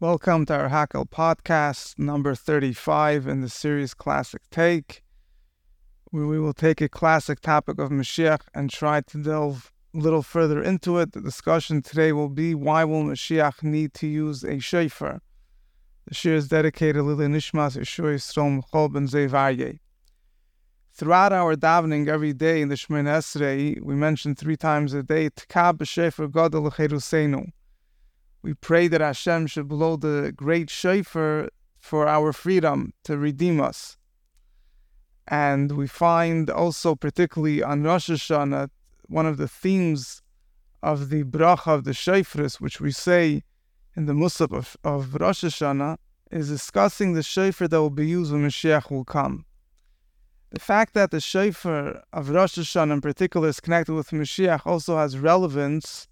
Welcome to our Hakel podcast, number 35 in the series Classic Take, where we will take a classic topic of Mashiach and try to delve a little further into it. The discussion today will be why will Mashiach need to use a shofar? The shir is dedicated Lili Nishmas Yeshua Yisrael Mechol Ben Zevarye. Throughout our davening every day in the Shemoneh Esrei, we mention three times a day, Tkab B'Shefer Godel L'Cherusenu we pray that Hashem should blow the great shofar for our freedom to redeem us. And we find also, particularly on Rosh Hashanah, one of the themes of the bracha of the shofars, which we say in the Musaf of, of Rosh Hashanah, is discussing the shofar that will be used when Mashiach will come. The fact that the shofar of Rosh Hashanah in particular is connected with Mashiach also has relevance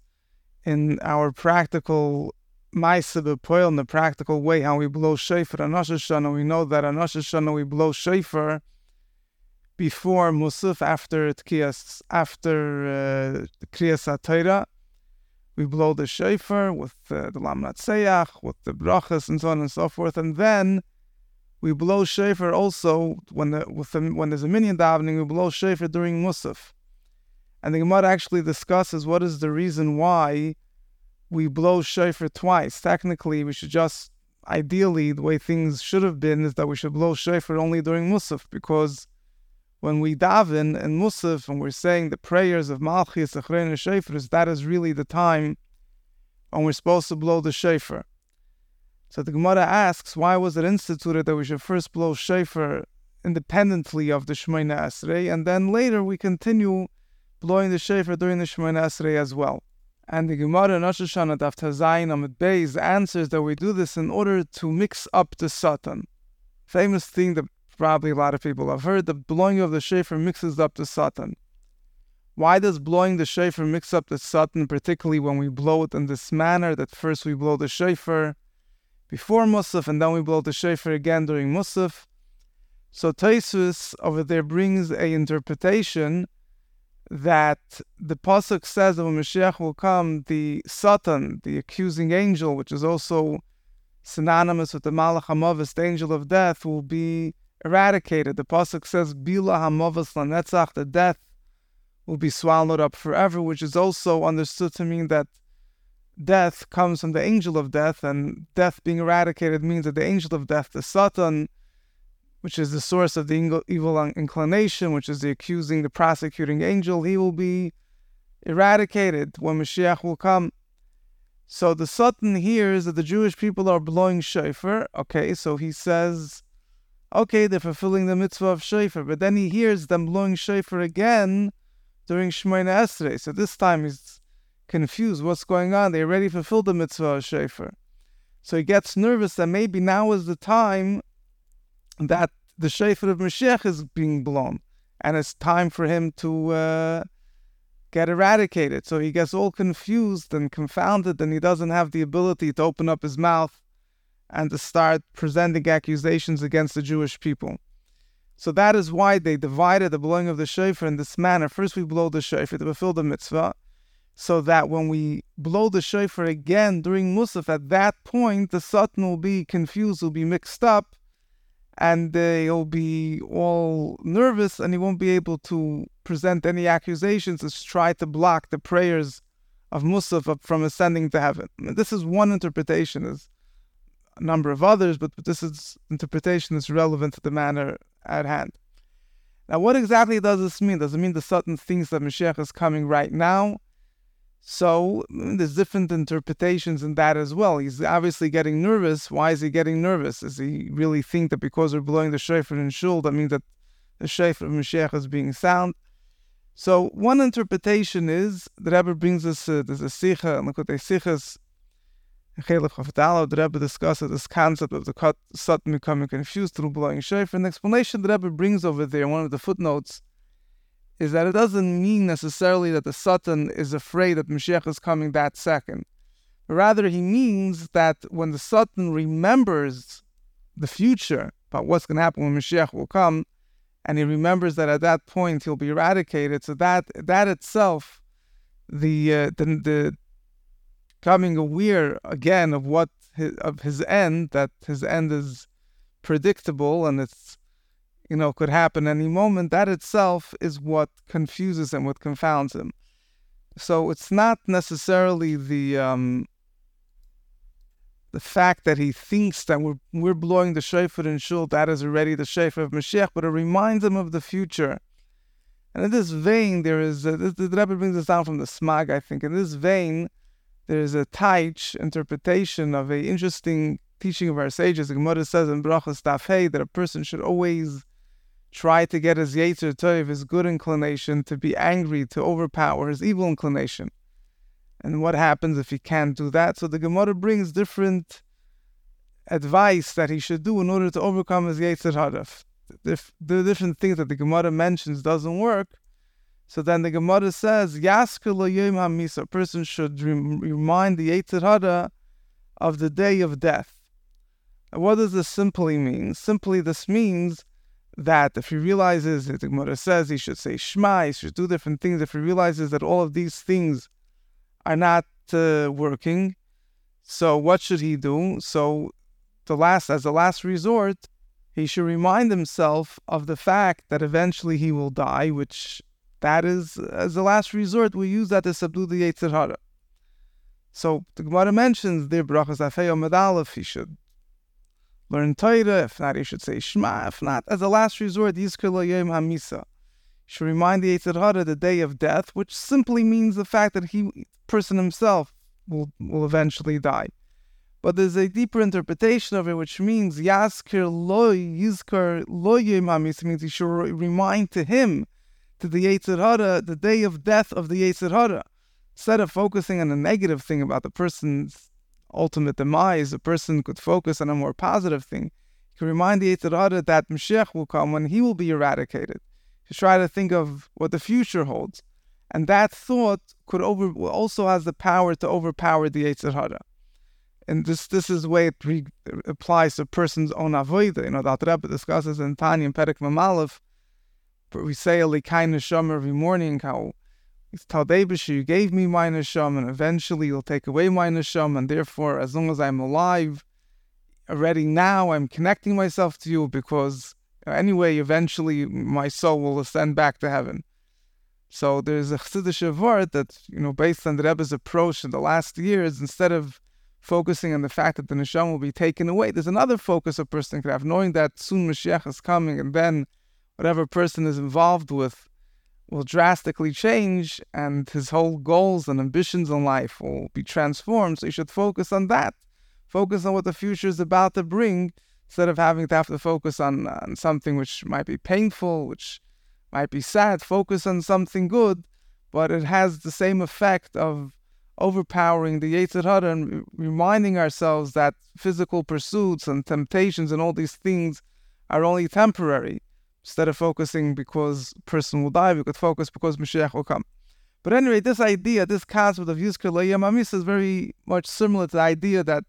in our practical Maisa B'Poil, in the practical way, how we blow shofar on Rosh Hashanah. We know that on Rosh Hashanah we blow shofar before Musaf, after Tkiyas, after uh, Kriyas HaTorah. We blow the shofar with uh, the Lam Natseach, with the brachas, and so on and so forth. And then we blow shofar also when the, the, when there's a minyan davening. We blow shofar during Musaf. And the Gemara actually discusses what is the reason why we blow shofar twice. Technically, we should just, ideally, the way things should have been is that we should blow shofar only during Musaf, because when we daven in Musaf and we're saying the prayers of Malchus, Achrein, and Shofars, that is really the time when we're supposed to blow the shofar. So the Gemara asks, why was it instituted that we should first blow shofar independently of the Shemoneh Esrei, and then later we continue blowing the shofar during the Shemoneh Esrei as well. And the Gemara in Rosh Hashanah Daf Tazayin Amid Beis answers that we do this in order to mix up the Satan. Famous thing that probably a lot of people have heard, the blowing of the shofar mixes up the Satan. Why does blowing the shofar mix up the Satan, particularly when we blow it in this manner, that first we blow the shofar before Musaf and then we blow the shofar again during Musaf? So Taisus over there brings a interpretation that the pasuk says that when Mashiach will come, the Satan, the accusing angel, which is also synonymous with the Malach Hamavis, the angel of death, will be eradicated. The pasuk says, "Bila Hamavis lanetzach," the death will be swallowed up forever, which is also understood to mean that death comes from the angel of death, and death being eradicated means that the angel of death, the Satan, which is the source of the evil inclination, which is the accusing, the prosecuting angel, he will be eradicated when Mashiach will come. So the Satan hears that the Jewish people are blowing shofar. Okay, so he says, okay, they're fulfilling the mitzvah of shofar, but then he hears them blowing shofar again during Shemoneh Esrei. So this time he's confused. What's going on? They already fulfilled the mitzvah of shofar. So he gets nervous that maybe now is the time that the shofar of Mashiach is being blown, and it's time for him to uh, get eradicated. So he gets all confused and confounded, and he doesn't have the ability to open up his mouth and to start presenting accusations against the Jewish people. So that is why they divided the blowing of the shofar in this manner. First, we blow the shofar to fulfill the mitzvah, so that when we blow the shofar again during Musaf, at that point the Satan will be confused, will be mixed up, and he'll be all nervous and he won't be able to present any accusations to try to block the prayers of Musaf from ascending to heaven. This is one interpretation. There's a number of others, but this is interpretation is relevant to the matter at hand. Now, what exactly does this mean? Does it mean the Satan thinks that Mashiach is coming right now? So mm, there's different interpretations in that as well. He's obviously getting nervous. Why is he getting nervous? Does he really think that because we're blowing the shofar in shul, that means that the shofar of Mashiach is being sound? So one interpretation is the Rebbe brings us uh, there's a sicha and Likutei Sichas. Chelef Chafetalo, the Rebbe discusses this concept of the Satan becoming confused through blowing shofar. An explanation the Rebbe brings over there one of the footnotes is that it doesn't mean necessarily that the Satan is afraid that Mashiach is coming that second. Rather, he means that when the Satan remembers the future about what's going to happen when Mashiach will come, and he remembers that at that point he'll be eradicated, so that that itself, the uh, the, the coming aware again of what his, of his end, that his end is predictable and it's you know could happen any moment. That itself is what confuses him, what confounds him. So it's not necessarily the um, the fact that he thinks that we're we're blowing the shofar in shul, that is already the shofar of Mashiach, but it reminds him of the future. And in this vein, there is a, the, the Rebbe brings us down from the smag, I think. In this vein, there is a taich interpretation of a interesting teaching of our sages. The Gemara says in Brachas Tafhei that a person should always try to get his Yetzer Tov, his good inclination, to be angry, to overpower his evil inclination. And what happens if he can't do that? So the Gemara brings different advice that he should do in order to overcome his Yetzer Hara if the different things that the Gemara mentions doesn't work, so then the Gemara says, Yaskul A person should remind the Yetzer Hara of the day of death. What does this simply mean? Simply, this means that if he realizes, that the Gemara says he should say Shema, he should do different things. If he realizes that all of these things are not uh, working, so what should he do? So, the last, as a last resort, he should remind himself of the fact that eventually he will die, which that is, as a last resort, we use that to subdue the Yetzer Hara. So the Gemara mentions the brachas afeyo medalef. He should learn Torah. If not, he should say Shema. If not, as a last resort, Yizkir Yom Hamisa. He should remind the Yetzer Hara the day of death, which simply means the fact that he person himself will will eventually die. But there's a deeper interpretation of it, which means Yaskir loy yizkar loy mamis means he should remind to him, to the Yetzer Hara, the day of death of the Yetzer Hara. Instead of focusing on a negative thing about the person's ultimate demise, a person could focus on a more positive thing. He can remind the Yetzer Hara that Mashiach will come when he will be eradicated. To try to think of what the future holds. And that thought could over also has the power to overpower the Yetzer Hara and this this is the way it re- applies to a person's own avodah. You know, the Rebbe discusses in Tanya and Perek Mamalev, but we say a kind neshama every morning how you gave me my neshama, and eventually you'll take away my neshama, and therefore, as long as I'm alive, already now I'm connecting myself to you because uh, anyway, eventually my soul will ascend back to heaven. So there's a Chassidish word that, you know, based on the Rebbe's approach in the last years, instead of focusing on the fact that the neshama will be taken away. There's another focus a person could have, knowing that soon Mashiach is coming, and then whatever person is involved with will drastically change, and his whole goals and ambitions in life will be transformed. So you should focus on that. Focus on what the future is about to bring, instead of having to have to focus on, on something which might be painful, which might be sad. Focus on something good, but it has the same effect of overpowering the Yetzer Hara and reminding ourselves that physical pursuits and temptations and all these things are only temporary. Instead of focusing because person will die, we could focus because Mashiach will come. But anyway, this idea, this concept of Yizkir Amis is very much similar to the idea that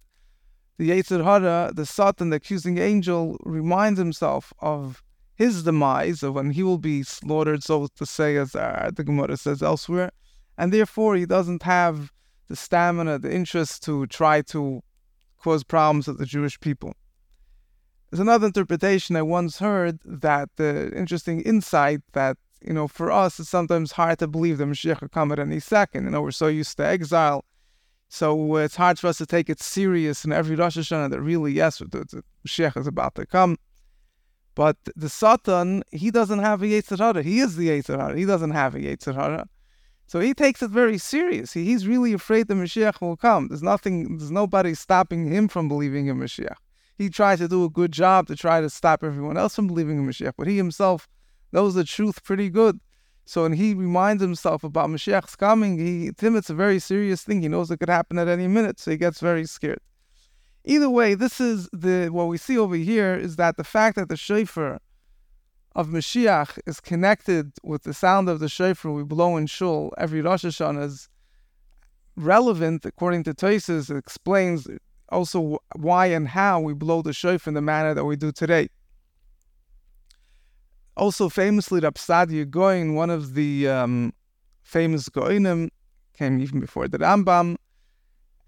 the Yetzer Hara, the Satan, the accusing angel, reminds himself of his demise, of when he will be slaughtered, so to say, as uh, the Gemara says elsewhere, and therefore he doesn't have the stamina, the interest to try to cause problems with the Jewish people. There's another interpretation I once heard that the interesting insight that, you know, for us it's sometimes hard to believe that Mashiach will come at any second. You know, we're so used to exile. So uh, it's hard for us to take it serious in every Rosh Hashanah that really, yes, the, the Mashiach is about to come. But the Satan, he doesn't have a Yetzer Hara. He is the Yetzer Hara. He doesn't have a Yetzer Hara. So he takes it very serious. He, he's really afraid the Mashiach will come. There's nothing, there's nobody stopping him from believing in Mashiach. He tries to do a good job to try to stop everyone else from believing in Mashiach, but he himself knows the truth pretty good. So when he reminds himself about Mashiach's coming, he to him it's a very serious thing. He knows it could happen at any minute, so he gets very scared. Either way, this is the what we see over here is that the fact that the shofar of Mashiach is connected with the sound of the shofar we blow in Shul every Rosh Hashanah is relevant, according to Tosis, it explains also why and how we blow the shofar in the manner that we do today. Also, famously, Rab Saadia Gaon, one of the um, famous Goinim, came even before the Rambam,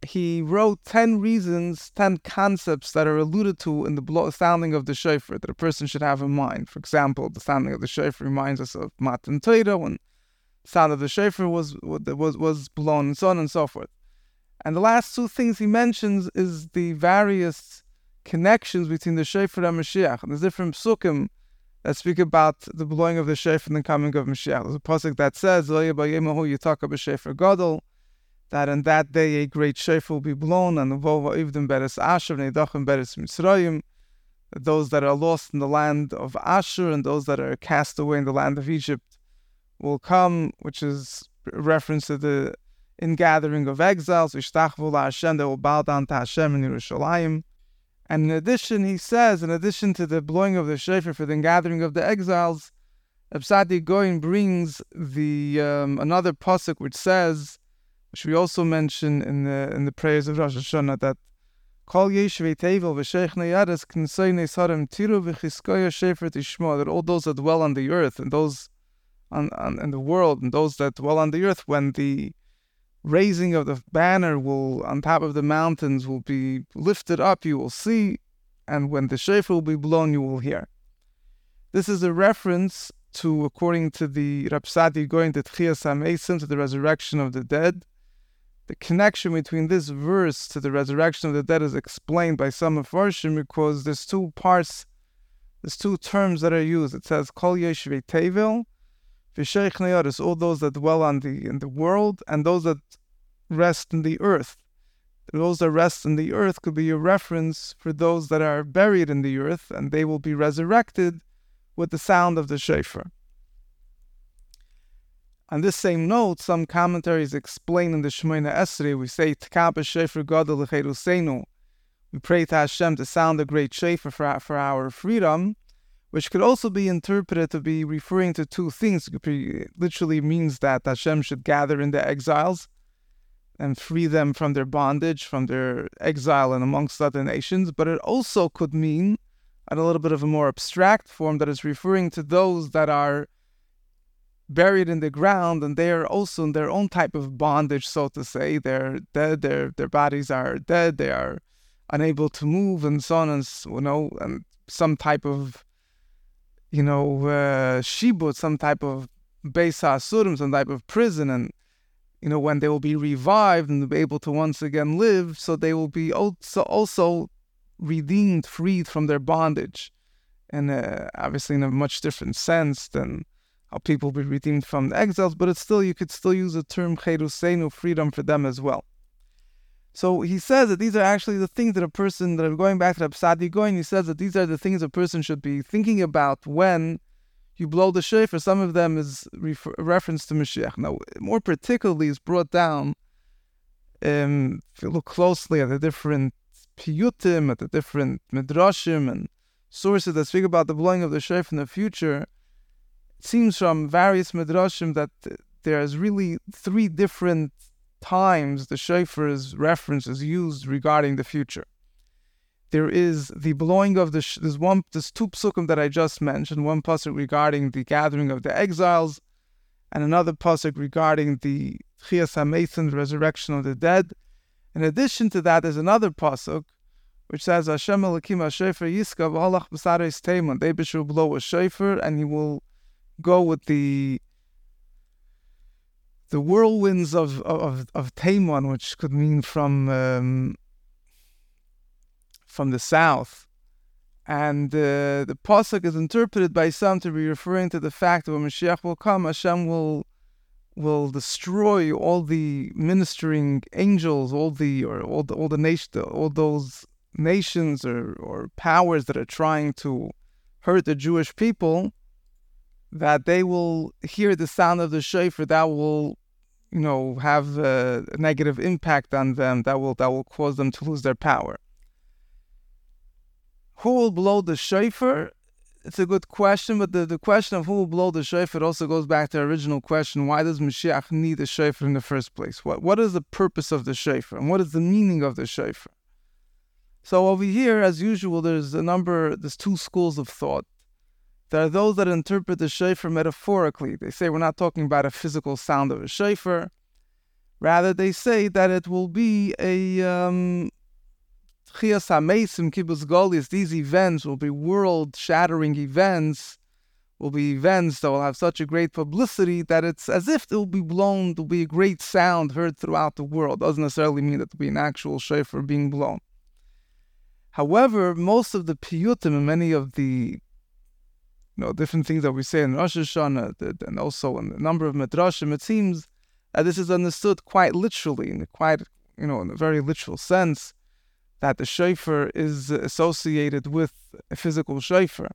he wrote 10 reasons, 10 concepts that are alluded to in the sounding of the shofar that a person should have in mind. For example, the sounding of the shofar reminds us of Matan Torah when the sound of the shofar was, was, was blown and so on and so forth. And the last two things he mentions is the various connections between the shofar and Mashiach. And there's different psukim that speak about the blowing of the shofar and the coming of Mashiach. There's a pasuk that says, Gadol, that on that day a great shofar will be blown, and Ivdim Beres Asher, Beres Mitzrayim, those that are lost in the land of Asher and those that are cast away in the land of Egypt will come, which is reference to the ingathering of exiles, Vishtachvu Hashem, they will bow down to Hashem in Yerushalayim. And in addition, he says, in addition to the blowing of the shofar for the gathering of the exiles, Reb Saadia Gaon brings the um, another pasuk which says, which we also mention in the in the prayers of Rosh Hashanah, that Kol Yeshvei Tevel v'Sheich Neyadas K'nsei Nesarim Tiru v'Chiskoya Shefer Tishmo, that all those that dwell on the earth and those on, on in the world and those that dwell on the earth, when the raising of the banner will on top of the mountains will be lifted up, you will see, and when the shofar will be blown, you will hear. This is a reference to, according to the Saadia Gaon to Tchias HaMesim, to the resurrection of the dead. The connection between this verse to the resurrection of the dead is explained by some of Farshim because there's two parts, there's two terms that are used. It says Kol Yeshvei Tevel, V'sheich all those that dwell on the in the world, and those that rest in the earth. Those that rest in the earth could be a reference for those that are buried in the earth, and they will be resurrected with the sound of the shofar. On this same note, some commentaries explain in the Shemona Esrei, we say, Tkaba Shofar Gadol We pray to Hashem to sound the great shofar for, for our freedom which could also be interpreted to be referring to two things. It literally means that Hashem should gather in the exiles and free them from their bondage, from their exile and amongst other nations, but it also could mean, in a little bit of a more abstract form, that it's referring to those that are buried in the ground and they are also in their own type of bondage, so to say. They're dead, their their bodies are dead, they are unable to move and so on and you know, and some type of you know, uh, shibut, some type of beis hasurim, some type of prison, and you know, when they will be revived and be able to once again live, so they will be also also redeemed, freed from their bondage, and uh, obviously in a much different sense than how people be redeemed from the exiles. But it's still you could still use the term cherusenu, freedom for them as well. So he says that these are actually the things that a person, that I'm going back to the Saadia Gaon, he says that these are the things a person should be thinking about when you blow the shofar. Some of them is refer, reference to Mashiach. Now, more particularly, is brought down, um, if you look closely at the different piyutim, at the different midrashim and sources that speak about the blowing of the shofar in the future, it seems from various midrashim that there's really three different times the shofar's reference is used regarding the future. There is the blowing of the. Sh- there's one. There's two psukim that I just mentioned. One pasuk regarding the gathering of the exiles, and another pasuk regarding the Chias HaMesim, the resurrection of the dead. In addition to that, there's another pasuk which says Hashem Elokim HaShofar Yiska V'Halach B'Sareis Teman. David will blow a shofar and he will go with the the whirlwinds of of of Taimon, which could mean from um, from the south, and uh, the pasuk is interpreted by some to be referring to the fact that when Mashiach will come, Hashem will will destroy all the ministering angels, all the or all the all the nation, all those nations or or powers that are trying to hurt the Jewish people. That they will hear the sound of the shofar that will you know, have a negative impact on them that will that will cause them to lose their power. Who will blow the shofar? It's a good question, but the, the question of who will blow the shofar also goes back to the original question: Why does Mashiach need a shofar in the first place? What what is the purpose of the shofar, and what is the meaning of the shofar? So over here, as usual, there's a number, there's two schools of thought. There are those that interpret the shofar metaphorically. They say we're not talking about a physical sound of a shofar. Rather, they say that it will be a um, Chias HaMesim Kibbutz Golis. These events will be world-shattering events, will be events that will have such a great publicity that it's as if it will be blown, there will be a great sound heard throughout the world. Doesn't necessarily mean that there will be an actual shofar being blown. However, most of the piyutim and many of the know different things that we say in Rosh Hashanah and also in a number of midrashim, it seems that this is understood quite literally, in a quite you know in a very literal sense, that the shofar is associated with a physical shofar.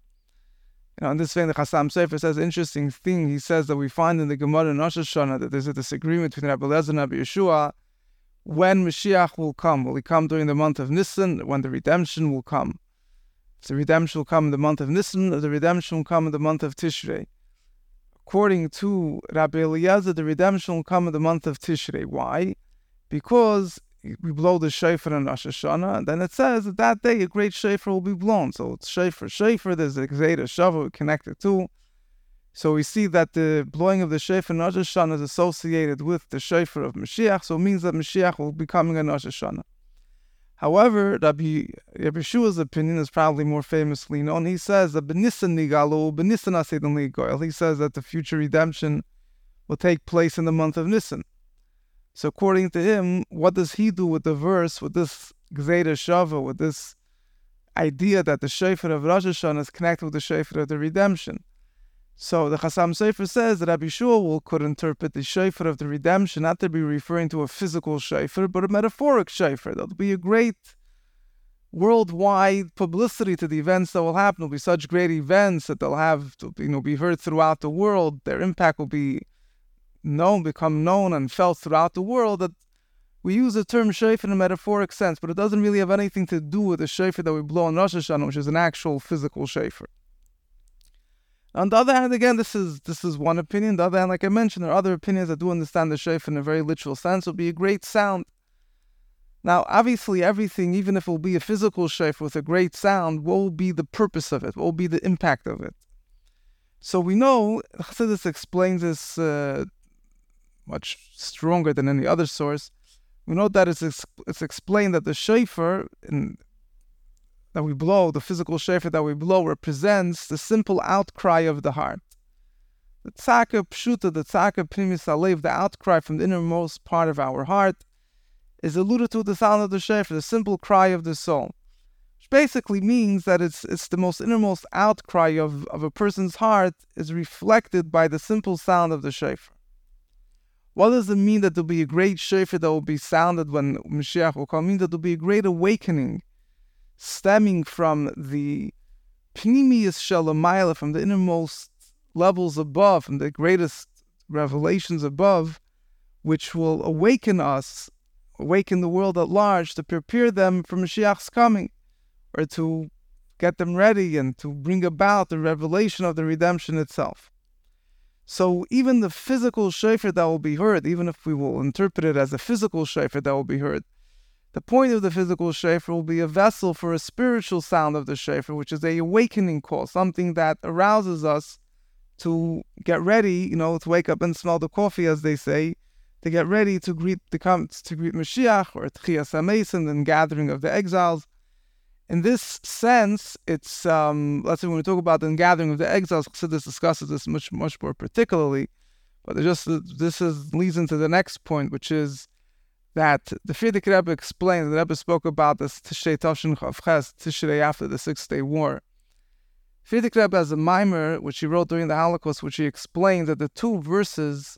You know, in this vein, the Chassam Sofer says an interesting thing. He says that we find in the Gemara in Rosh Hashanah that there's a disagreement between Rabbi Lezer and Rabbi Yehoshua when Mashiach will come. Will he come during the month of Nisan, when the redemption will come? The redemption will come in the month of Nisan, the redemption will come in the month of Tishrei. According to Rabbi Eliezer, the redemption will come in the month of Tishrei. Why? Because we blow the shofar on Rosh Hashanah, and then it says that that day a great shofar will be blown. So it's shofar, shofar, there's a Gzeda Shava connected to. So we see that the blowing of the shofar on Rosh Hashanah is associated with the shofar of Mashiach, so it means that Mashiach will be coming in Rosh Hashanah. However, Rabbi, Rabbi Shua's opinion is probably more famously known. He says that Nigalu. He says that the future redemption will take place in the month of Nisan. So according to him, what does he do with the verse, with this Gzeda Shava, with this idea that the Shofar of Rosh Hashanah is connected with the Shofar of the redemption? So the Chassam Sofer says that Rabbi Shul could interpret the shofar of the redemption not to be referring to a physical shofar, but a metaphoric shofar. There'll be a great worldwide publicity to the events that will happen. There'll be such great events that they'll have to you know be heard throughout the world. Their impact will be known, become known and felt throughout the world. That we use the term shofar in a metaphoric sense, but it doesn't really have anything to do with the shofar that we blow on Rosh Hashanah, which is an actual physical shofar. On the other hand, again, this is this is one opinion. The other hand, like I mentioned, there are other opinions that do understand the shofar in a very literal sense. Will be a great sound. Now, obviously, everything, even if it will be a physical shofar with a great sound, what will be the purpose of it? What will be the impact of it? So we know Chassidus explains this uh, much stronger than any other source. We know that it's it's explained that the shofar in that we blow, the physical shofar that we blow, represents the simple outcry of the heart. The tzaka pshuta, the tzaka primis alev, the outcry from the innermost part of our heart, is alluded to the sound of the shofar, the simple cry of the soul. Which basically means that it's it's the most innermost outcry of, of a person's heart is reflected by the simple sound of the shofar. What does it mean that there'll be a great shofar that will be sounded when Mashiach will come? It means that there'll be a great awakening stemming from the pnimius shalamayla, from the innermost levels above, from the greatest revelations above, which will awaken us, awaken the world at large, to prepare them for Mashiach's coming, or to get them ready and to bring about the revelation of the redemption itself. So even the physical shofar that will be heard, even if we will interpret it as a physical shofar that will be heard, the point of the physical shofar will be a vessel for a spiritual sound of the shofar, which is a awakening call, something that arouses us to get ready, you know, to wake up and smell the coffee, as they say, to get ready to greet the come to greet Mashiach or Tchias HaMesim, the gathering of the exiles. In this sense, it's um, let's say when we talk about the gathering of the exiles, Chassidus discusses this much much more particularly, but just this is leads into the next point, which is that the Frierdiker Rebbe explained, the Rebbe spoke about this Tishrei Toshin Chavches, Tishrei after the Six Day War. Frierdiker Rebbe has a mimer, which he wrote during the Holocaust, which he explained that the two verses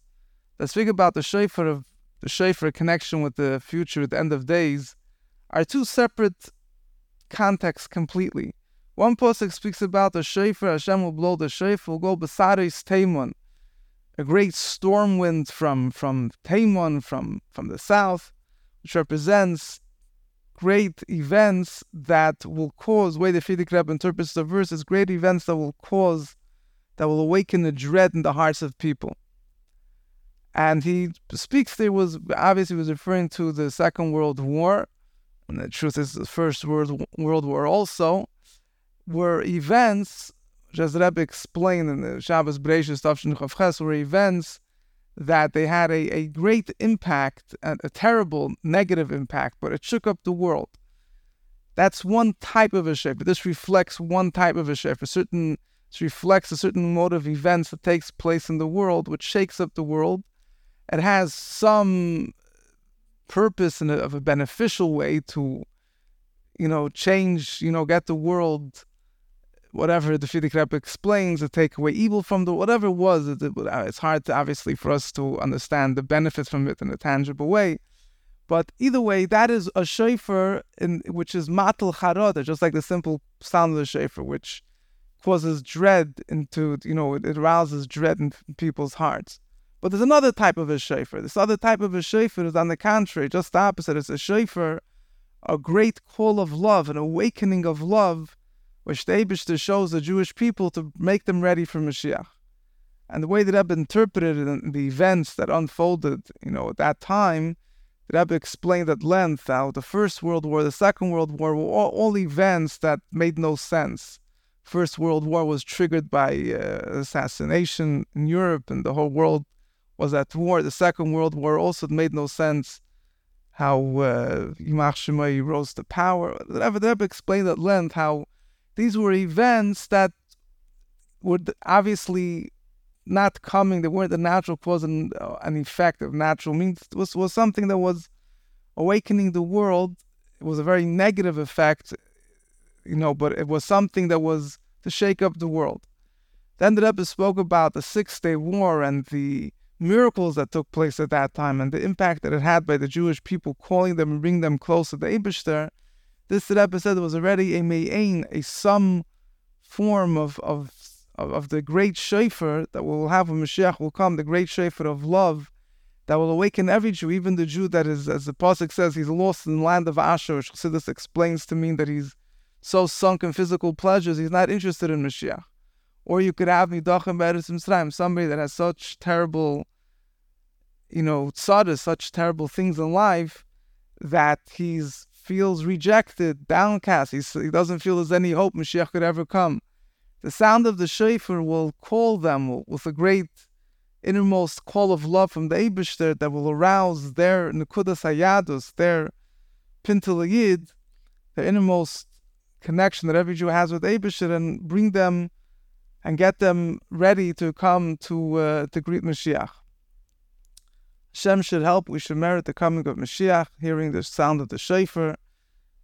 that speak about the Shofar of the Shofar connection with the future, the end of days, are two separate contexts completely. One pasuk speaks about the Shofar, Hashem will blow the Shofar, will go Besaris Taimon, a great storm wind from from Taimon, from from the south, which represents great events that will cause, way the Frierdiker Rebbe interprets the verse, is great events that will cause, that will awaken a dread in the hearts of people. And he speaks there was obviously was referring to the Second World War, and the truth is the First World World War also, were events as Rebbe explained in the Shabbos Breishis Tavshin were events that they had a, a great impact, a, a terrible negative impact, but it shook up the world. That's one type of a shape. This reflects one type of a shape. A certain this reflects a certain mode of events that takes place in the world, which shakes up the world. It has some purpose in a, of a beneficial way to, you know, change, you know, get the world whatever the Rebbe explains, to take away evil from the whatever it was. It, it, uh, it's hard to obviously for us to understand the benefits from it in a tangible way. But either way, that is a shofar in which is matal charada, just like the simple sound of the shofar, which causes dread into you know it, it arouses dread in people's hearts. But there's another type of a shofar. This other type of a shofar is on the contrary, just the opposite. It's a shofar, a great call of love, an awakening of love which the Abishter shows the Jewish people to make them ready for Mashiach. And the way that Rebbe interpreted in the events that unfolded, you know, at that time, the Rebbe explained at length how the First World War, the Second World War were all, all events that made no sense. First World War was triggered by uh, assassination in Europe, and the whole world was at war. The Second World War also made no sense. How uh, Yimach Shemai rose to power. The Rebbe, the Rebbe explained at length how these were events that were obviously not coming. They weren't the natural cause and uh, an effect of natural means. It was, was something that was awakening the world. It was a very negative effect, you know, but it was something that was to shake up the world. Then the Rebbe spoke about the Six Day War and the miracles that took place at that time and the impact that it had by the Jewish people, calling them and bringing them closer to Abishter. This said was already a me'ain, a some form of, of, of, of the great shofar that we'll have when Mashiach will come, the great shofar of love that will awaken every Jew, even the Jew that is, as the Pasuk says, he's lost in the land of Asher, which Chassidus explains to mean that he's so sunk in physical pleasures, he's not interested in Mashiach. Or you could have Nidachim Beres Mitzrayim, somebody that has such terrible, you know, tzaddas, such terrible things in life, that he's feels rejected, downcast. He's, he doesn't feel there's any hope Mashiach could ever come. The sound of the shofar will call them with a great innermost call of love from the Eibishter that will arouse their Nekudas Hayadus, their Pintel Yid, the innermost connection that every Jew has with Eibishter, and bring them and get them ready to come to uh, to greet Mashiach. Hashem should help. We should merit the coming of Mashiach, hearing the sound of the shofar.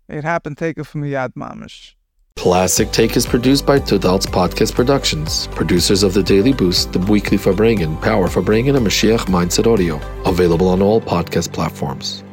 It happened take it from Yad Mamish. Classic Take is produced by Tudal's Podcast Productions, producers of The Daily Boost, The Weekly Farbrengen, Power Farbrengen, and Mashiach Mindset Audio. Available on all podcast platforms.